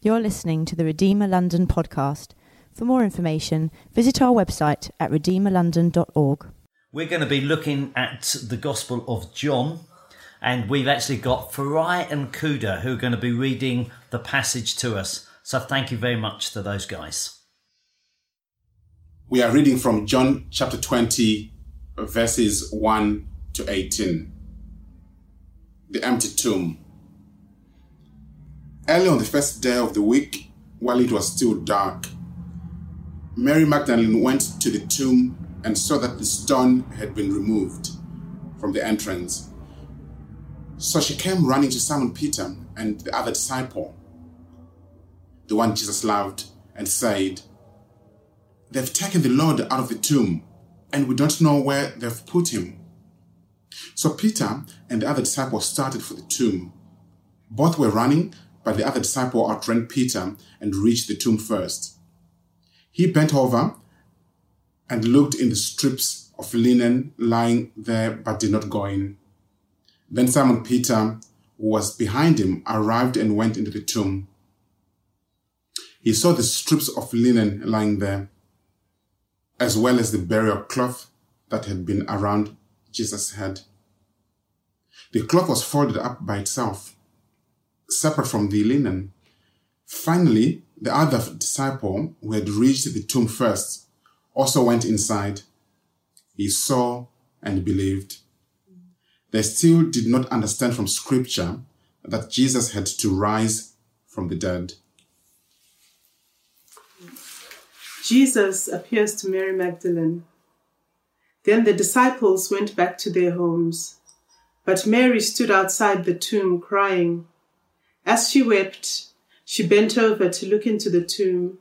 You're listening to the Redeemer London podcast. For more information, visit our website at redeemerlondon.org. We're going to be looking at the Gospel of John, and we've actually got Farai and Kuda who are going to be reading the passage to us. So thank you very much to those guys. We are reading from John chapter 20, verses 1 to 18. The empty tomb. Early on the first day of the week, while it was still dark, Mary Magdalene went to the tomb and saw that the stone had been removed from the entrance. So she came running to Simon Peter and the other disciple, the one Jesus loved, and said, They've taken the Lord out of the tomb, and we don't know where they've put him. So Peter and the other disciple started for the tomb. Both were running, but the other disciple outran Peter and reached the tomb first. He bent over and looked in the strips of linen lying there, but did not go in. Then Simon Peter, who was behind him, arrived and went into the tomb. He saw the strips of linen lying there, as well as the burial cloth that had been around Jesus' head. The cloth was folded up by itself separate from the linen. Finally, the other disciple who had reached the tomb first also went inside. He saw and believed. They still did not understand from scripture that Jesus had to rise from the dead. Jesus appears to Mary Magdalene. Then the disciples went back to their homes, but Mary stood outside the tomb crying. As she wept, she bent over to look into the tomb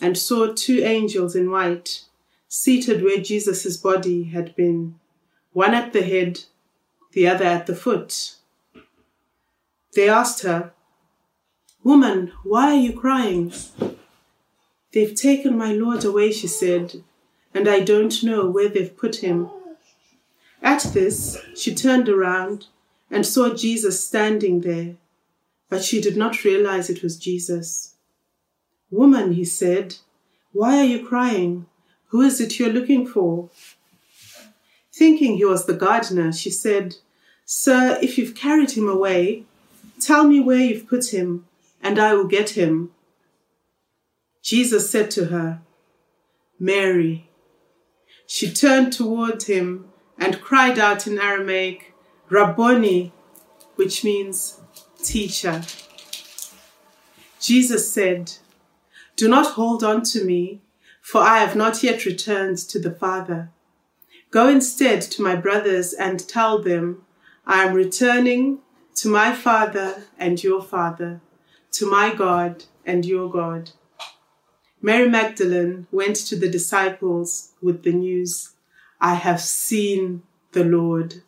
and saw two angels in white seated where Jesus' body had been, one at the head, the other at the foot. They asked her, Woman, why are you crying? They've taken my Lord away, she said, and I don't know where they've put him. At this, she turned around and saw Jesus standing there but she did not realize it was Jesus. Woman, he said, why are you crying? Who is it you're looking for? Thinking he was the gardener, she said, Sir, if you've carried him away, tell me where you've put him, and I will get him. Jesus said to her, Mary. She turned toward him and cried out in Aramaic, Rabboni, which means teacher. Jesus said, Do not hold on to me, for I have not yet returned to the Father. Go instead to my brothers and tell them, I am returning to my Father and your Father, to my God and your God. Mary Magdalene went to the disciples with the news, I have seen the Lord.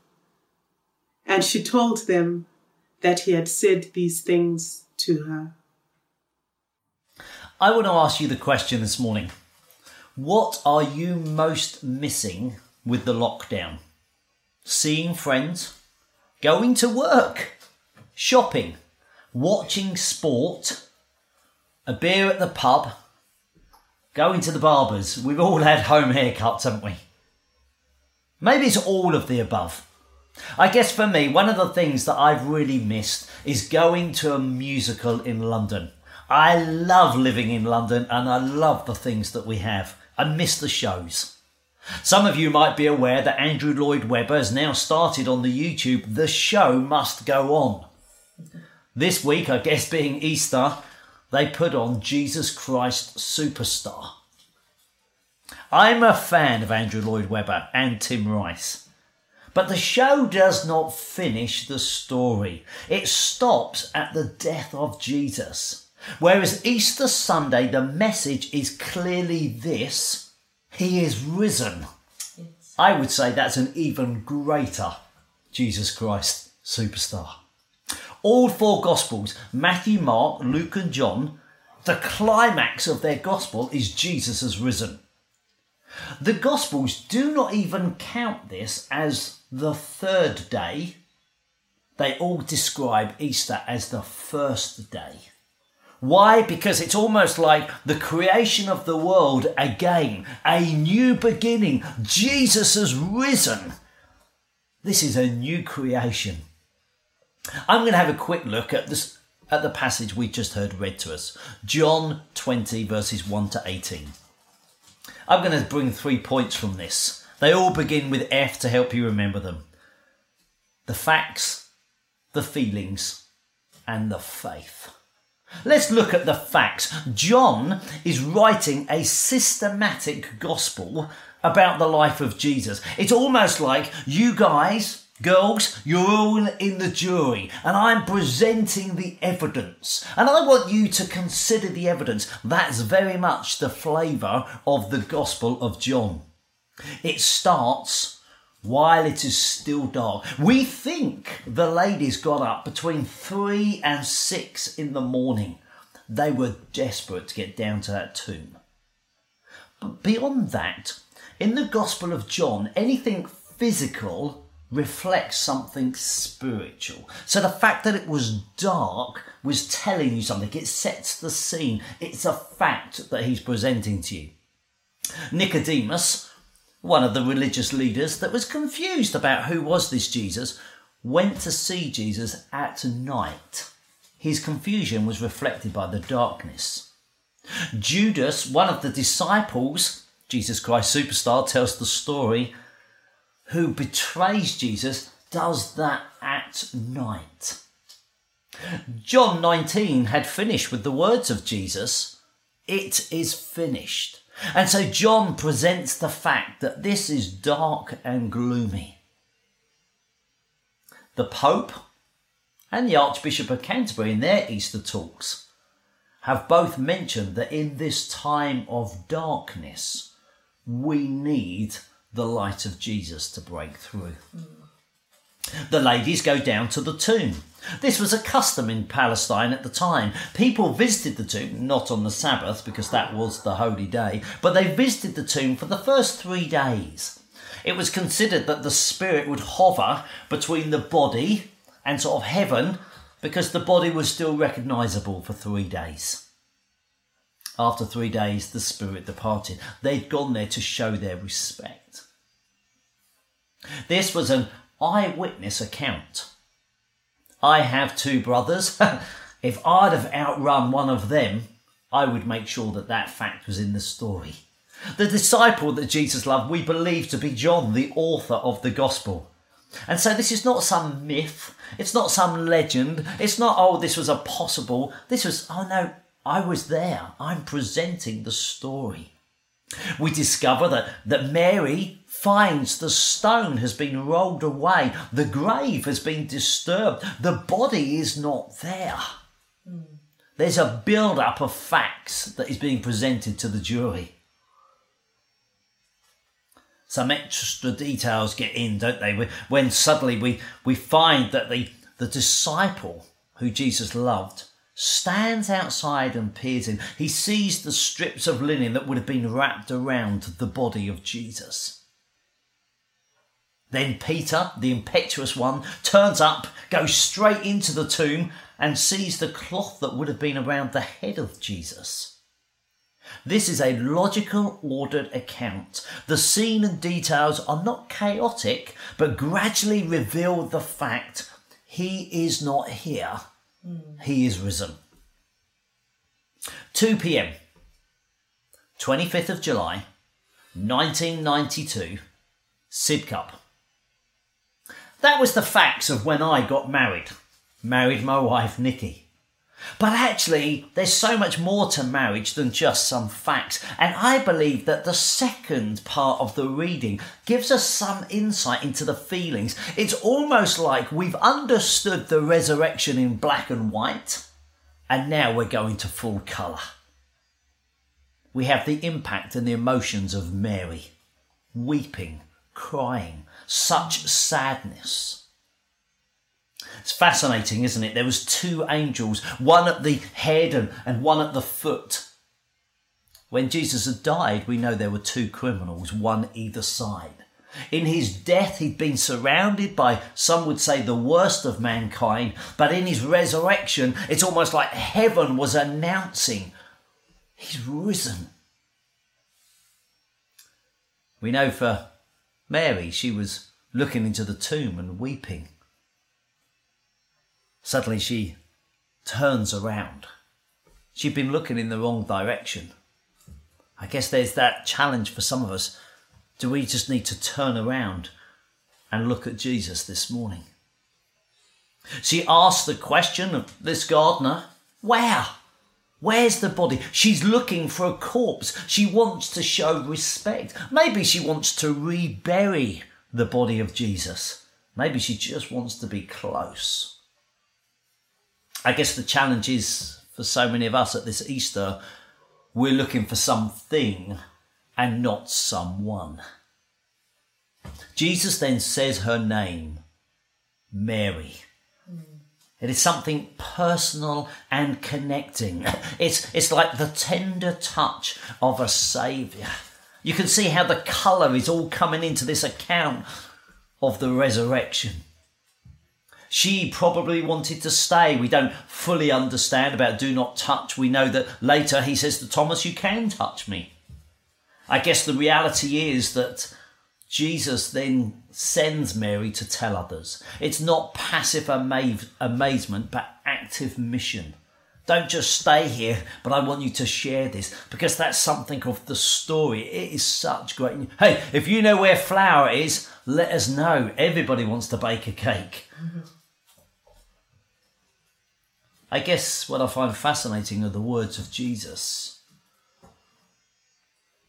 And she told them that he had said these things to her. I want to ask you the question this morning What are you most missing with the lockdown? Seeing friends? Going to work? Shopping? Watching sport? A beer at the pub? Going to the barbers? We've all had home haircuts, haven't we? Maybe it's all of the above. I guess for me, one of the things that I've really missed is going to a musical in London. I love living in London and I love the things that we have. I miss the shows. Some of you might be aware that Andrew Lloyd Webber has now started on the YouTube The Show Must Go On. This week, I guess being Easter, they put on Jesus Christ Superstar. I'm a fan of Andrew Lloyd Webber and Tim Rice. But the show does not finish the story. It stops at the death of Jesus. Whereas Easter Sunday, the message is clearly this He is risen. I would say that's an even greater Jesus Christ superstar. All four Gospels, Matthew, Mark, Luke, and John, the climax of their Gospel is Jesus has risen. The Gospels do not even count this as the third day. They all describe Easter as the first day. Why? Because it's almost like the creation of the world again, a new beginning. Jesus has risen. This is a new creation. I'm going to have a quick look at this at the passage we just heard read to us. John 20 verses 1 to 18. I'm going to bring three points from this. They all begin with F to help you remember them. The facts, the feelings, and the faith. Let's look at the facts. John is writing a systematic gospel about the life of Jesus. It's almost like you guys, girls, you're all in the jury and I'm presenting the evidence. And I want you to consider the evidence. That's very much the flavour of the Gospel of John. It starts while it is still dark. We think the ladies got up between three and six in the morning. They were desperate to get down to that tomb. But beyond that, in the Gospel of John, anything physical reflects something spiritual. So the fact that it was dark was telling you something. It sets the scene. It's a fact that he's presenting to you. Nicodemus, one of the religious leaders that was confused about who was this Jesus, went to see Jesus at night. His confusion was reflected by the darkness. Judas, one of the disciples, Jesus Christ Superstar tells the story, who betrays Jesus, does that at night. John 19 had finished with the words of Jesus, It is finished. And so John presents the fact that this is dark and gloomy. The Pope and the Archbishop of Canterbury, in their Easter talks, have both mentioned that in this time of darkness, we need the light of Jesus to break through. The ladies go down to the tomb. This was a custom in Palestine at the time. People visited the tomb, not on the Sabbath because that was the holy day, but they visited the tomb for the first three days. It was considered that the spirit would hover between the body and sort of heaven because the body was still recognizable for three days. After three days, the spirit departed. They'd gone there to show their respect. This was an eyewitness account. I have two brothers. if I'd have outrun one of them, I would make sure that that fact was in the story. The disciple that Jesus loved, we believe to be John, the author of the gospel. And so this is not some myth. It's not some legend. It's not, oh, this was a possible. This was, oh no, I was there. I'm presenting the story. We discover that, that Mary finds the stone has been rolled away, the grave has been disturbed, the body is not there. There's a build up of facts that is being presented to the jury. Some extra details get in, don't they? When suddenly we, we find that the, the disciple who Jesus loved stands outside and peers in. He sees the strips of linen that would have been wrapped around the body of Jesus. Then Peter, the impetuous one, turns up, goes straight into the tomb, and sees the cloth that would have been around the head of Jesus. This is a logical, ordered account. The scene and details are not chaotic, but gradually reveal the fact he is not here Hmm. he is risen. 2 pm, 25th of July, 1992, Sidcup. That was the facts of when I got married. Married my wife, Nikki. But actually, there's so much more to marriage than just some facts. And I believe that the second part of the reading gives us some insight into the feelings. It's almost like we've understood the resurrection in black and white, and now we're going to full colour. We have the impact and the emotions of Mary, weeping, crying, such sadness it's fascinating, isn't it? There was two angels, one at the head and, and one at the foot. When Jesus had died, we know there were two criminals, one either side. In his death, he'd been surrounded by, some would say, the worst of mankind, but in his resurrection, it's almost like heaven was announcing, He's risen. We know for Mary, she was looking into the tomb and weeping. Suddenly, she turns around. She'd been looking in the wrong direction. I guess there's that challenge for some of us. Do we just need to turn around and look at Jesus this morning? She asks the question of this gardener, Where? Where's the body? She's looking for a corpse. She wants to show respect. Maybe she wants to rebury the body of Jesus. Maybe she just wants to be close. I guess the challenge is for so many of us at this Easter, we're looking for something and not someone. Jesus then says her name, Mary. Hmm. It is something personal and connecting. It's, it's like the tender touch of a saviour. You can see how the colour is all coming into this account of the resurrection. She probably wanted to stay. We don't fully understand about do not touch. We know that later he says to Thomas, You can touch me. I guess the reality is that Jesus then sends Mary to tell others. It's not passive ama- amazement, but active mission. Don't just stay here, but I want you to share this because that's something of the story. It is such great. Hey, if you know where flour is, let us know. Everybody wants to bake a cake. Mm-hmm. I guess what I find fascinating are the words of Jesus.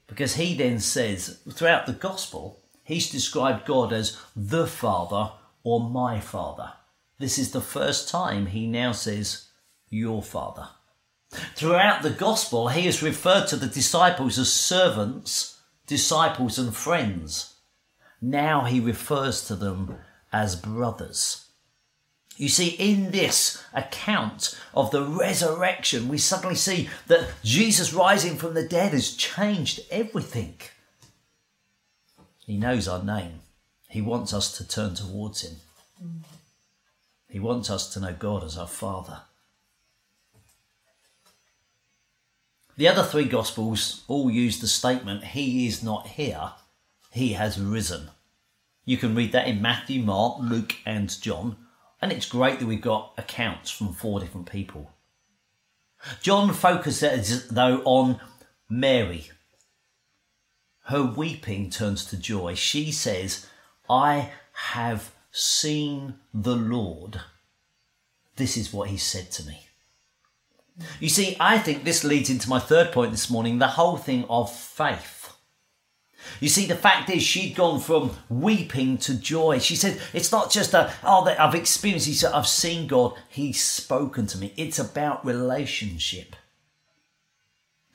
Because he then says, throughout the gospel, he's described God as the Father or my Father. This is the first time he now says, your Father. Throughout the gospel, he has referred to the disciples as servants, disciples, and friends. Now he refers to them as brothers. You see, in this account of the resurrection, we suddenly see that Jesus rising from the dead has changed everything. He knows our name. He wants us to turn towards Him. He wants us to know God as our Father. The other three Gospels all use the statement, He is not here, He has risen. You can read that in Matthew, Mark, Luke, and John. And it's great that we've got accounts from four different people. John focuses, though, on Mary. Her weeping turns to joy. She says, I have seen the Lord. This is what he said to me. You see, I think this leads into my third point this morning the whole thing of faith. You see, the fact is, she'd gone from weeping to joy. She said, It's not just a, oh, I've experienced, he said, I've seen God, He's spoken to me. It's about relationship.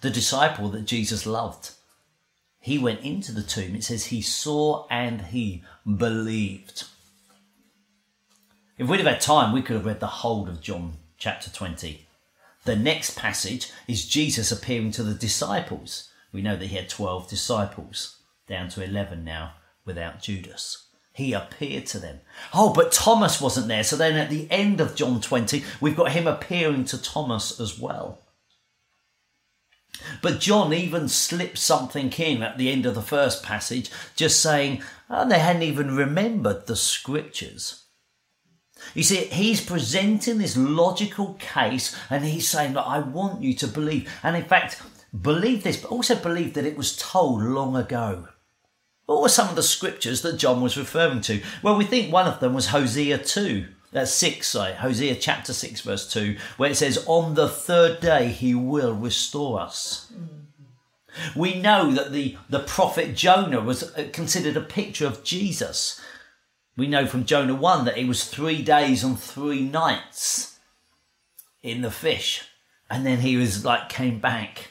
The disciple that Jesus loved, he went into the tomb. It says he saw and he believed. If we'd have had time, we could have read the whole of John chapter 20. The next passage is Jesus appearing to the disciples. We know that he had 12 disciples, down to 11 now without Judas. He appeared to them. Oh, but Thomas wasn't there. So then at the end of John 20, we've got him appearing to Thomas as well. But John even slipped something in at the end of the first passage, just saying oh, they hadn't even remembered the scriptures. You see, he's presenting this logical case and he's saying, Look, I want you to believe. And in fact, believe this, but also believe that it was told long ago. What were some of the scriptures that John was referring to? Well, we think one of them was Hosea 2. That's 6, sorry, Hosea chapter 6, verse 2, where it says, On the third day he will restore us. We know that the, the prophet Jonah was uh, considered a picture of Jesus. We know from Jonah 1 that he was three days and three nights in the fish. And then he was like, came back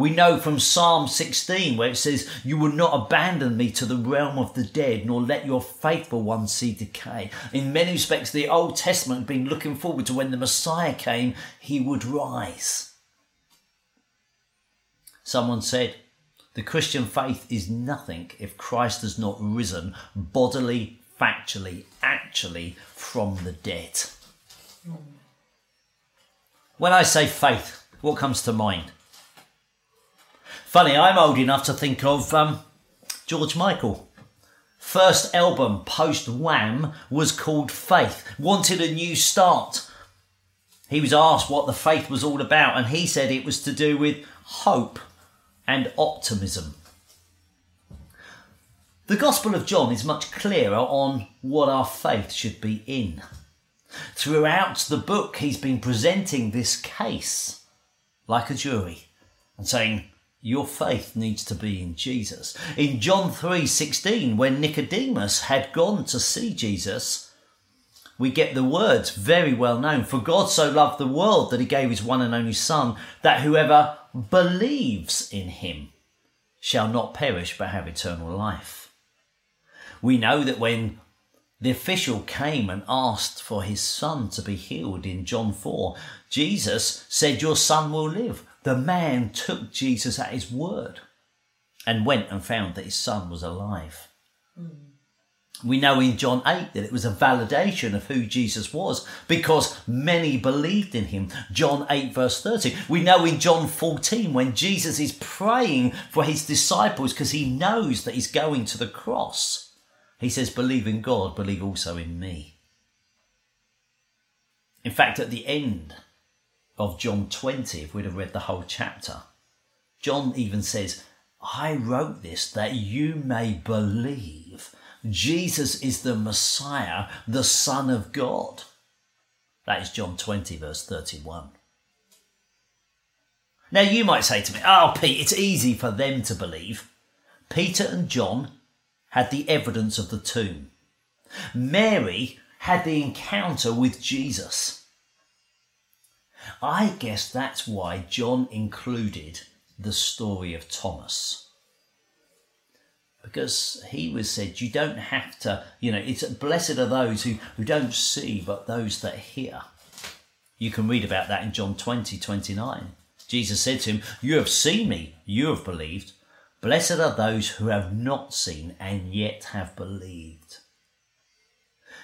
we know from Psalm 16 where it says, You will not abandon me to the realm of the dead, nor let your faithful one see decay. In many respects, the Old Testament had been looking forward to when the Messiah came, he would rise. Someone said, The Christian faith is nothing if Christ has not risen bodily, factually, actually from the dead. When I say faith, what comes to mind? Funny, I'm old enough to think of um, George Michael. First album post Wham was called Faith. Wanted a new start. He was asked what the faith was all about, and he said it was to do with hope and optimism. The Gospel of John is much clearer on what our faith should be in. Throughout the book, he's been presenting this case like a jury and saying, your faith needs to be in Jesus. In John 3:16 when Nicodemus had gone to see Jesus, we get the words very well known, for God so loved the world that he gave his one and only son that whoever believes in him shall not perish but have eternal life. We know that when the official came and asked for his son to be healed in John 4. Jesus said, Your son will live. The man took Jesus at his word and went and found that his son was alive. Mm. We know in John 8 that it was a validation of who Jesus was because many believed in him. John 8, verse 30. We know in John 14 when Jesus is praying for his disciples because he knows that he's going to the cross he says, Believe in God, believe also in me. In fact, at the end of John 20, if we'd have read the whole chapter, John even says, I wrote this that you may believe Jesus is the Messiah, the Son of God. That is John 20, verse 31. Now you might say to me, Oh, Pete, it's easy for them to believe. Peter and John had the evidence of the tomb. Mary had the encounter with Jesus. I guess that's why John included the story of Thomas. Because he was said, you don't have to, you know, it's blessed are those who, who don't see, but those that hear. You can read about that in John 20, 29. Jesus said to him, You have seen me, you have believed. Blessed are those who have not seen and yet have believed.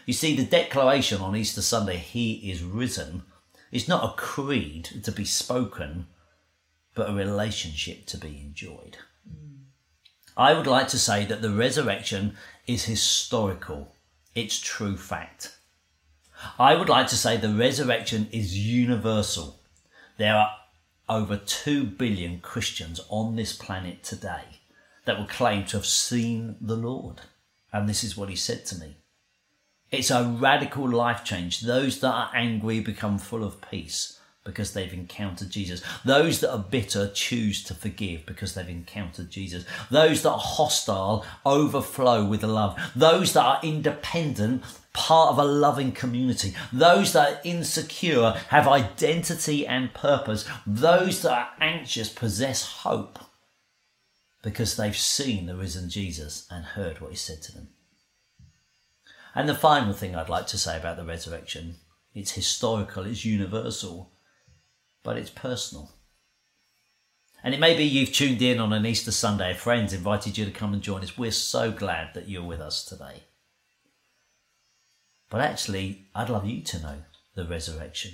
You see, the declaration on Easter Sunday, He is risen, is not a creed to be spoken, but a relationship to be enjoyed. Mm. I would like to say that the resurrection is historical, it's true fact. I would like to say the resurrection is universal. There are over 2 billion Christians on this planet today that will claim to have seen the Lord. And this is what he said to me. It's a radical life change. Those that are angry become full of peace because they've encountered Jesus. Those that are bitter choose to forgive because they've encountered Jesus. Those that are hostile overflow with love. Those that are independent part of a loving community. Those that are insecure have identity and purpose. Those that are anxious possess hope because they've seen the risen Jesus and heard what he said to them. And the final thing I'd like to say about the resurrection it's historical, it's universal, but it's personal. And it may be you've tuned in on an Easter Sunday, friend's invited you to come and join us. We're so glad that you're with us today. But actually, I'd love you to know the resurrection.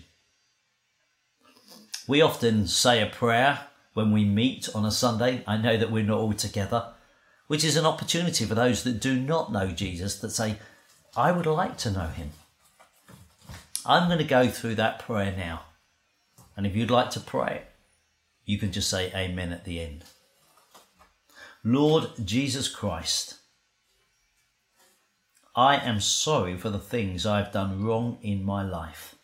We often say a prayer when we meet on a Sunday. I know that we're not all together, which is an opportunity for those that do not know Jesus that say, I would like to know him. I'm going to go through that prayer now. And if you'd like to pray you can just say Amen at the end. Lord Jesus Christ, I am sorry for the things I've done wrong in my life.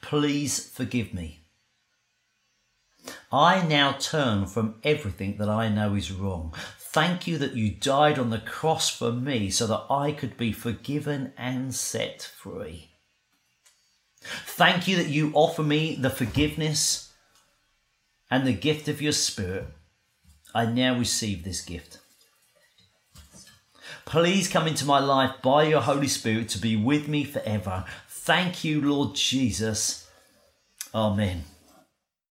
Please forgive me. I now turn from everything that I know is wrong. Thank you that you died on the cross for me so that I could be forgiven and set free. Thank you that you offer me the forgiveness and the gift of your Spirit. I now receive this gift. Please come into my life by your Holy Spirit to be with me forever. Thank you, Lord Jesus. Amen.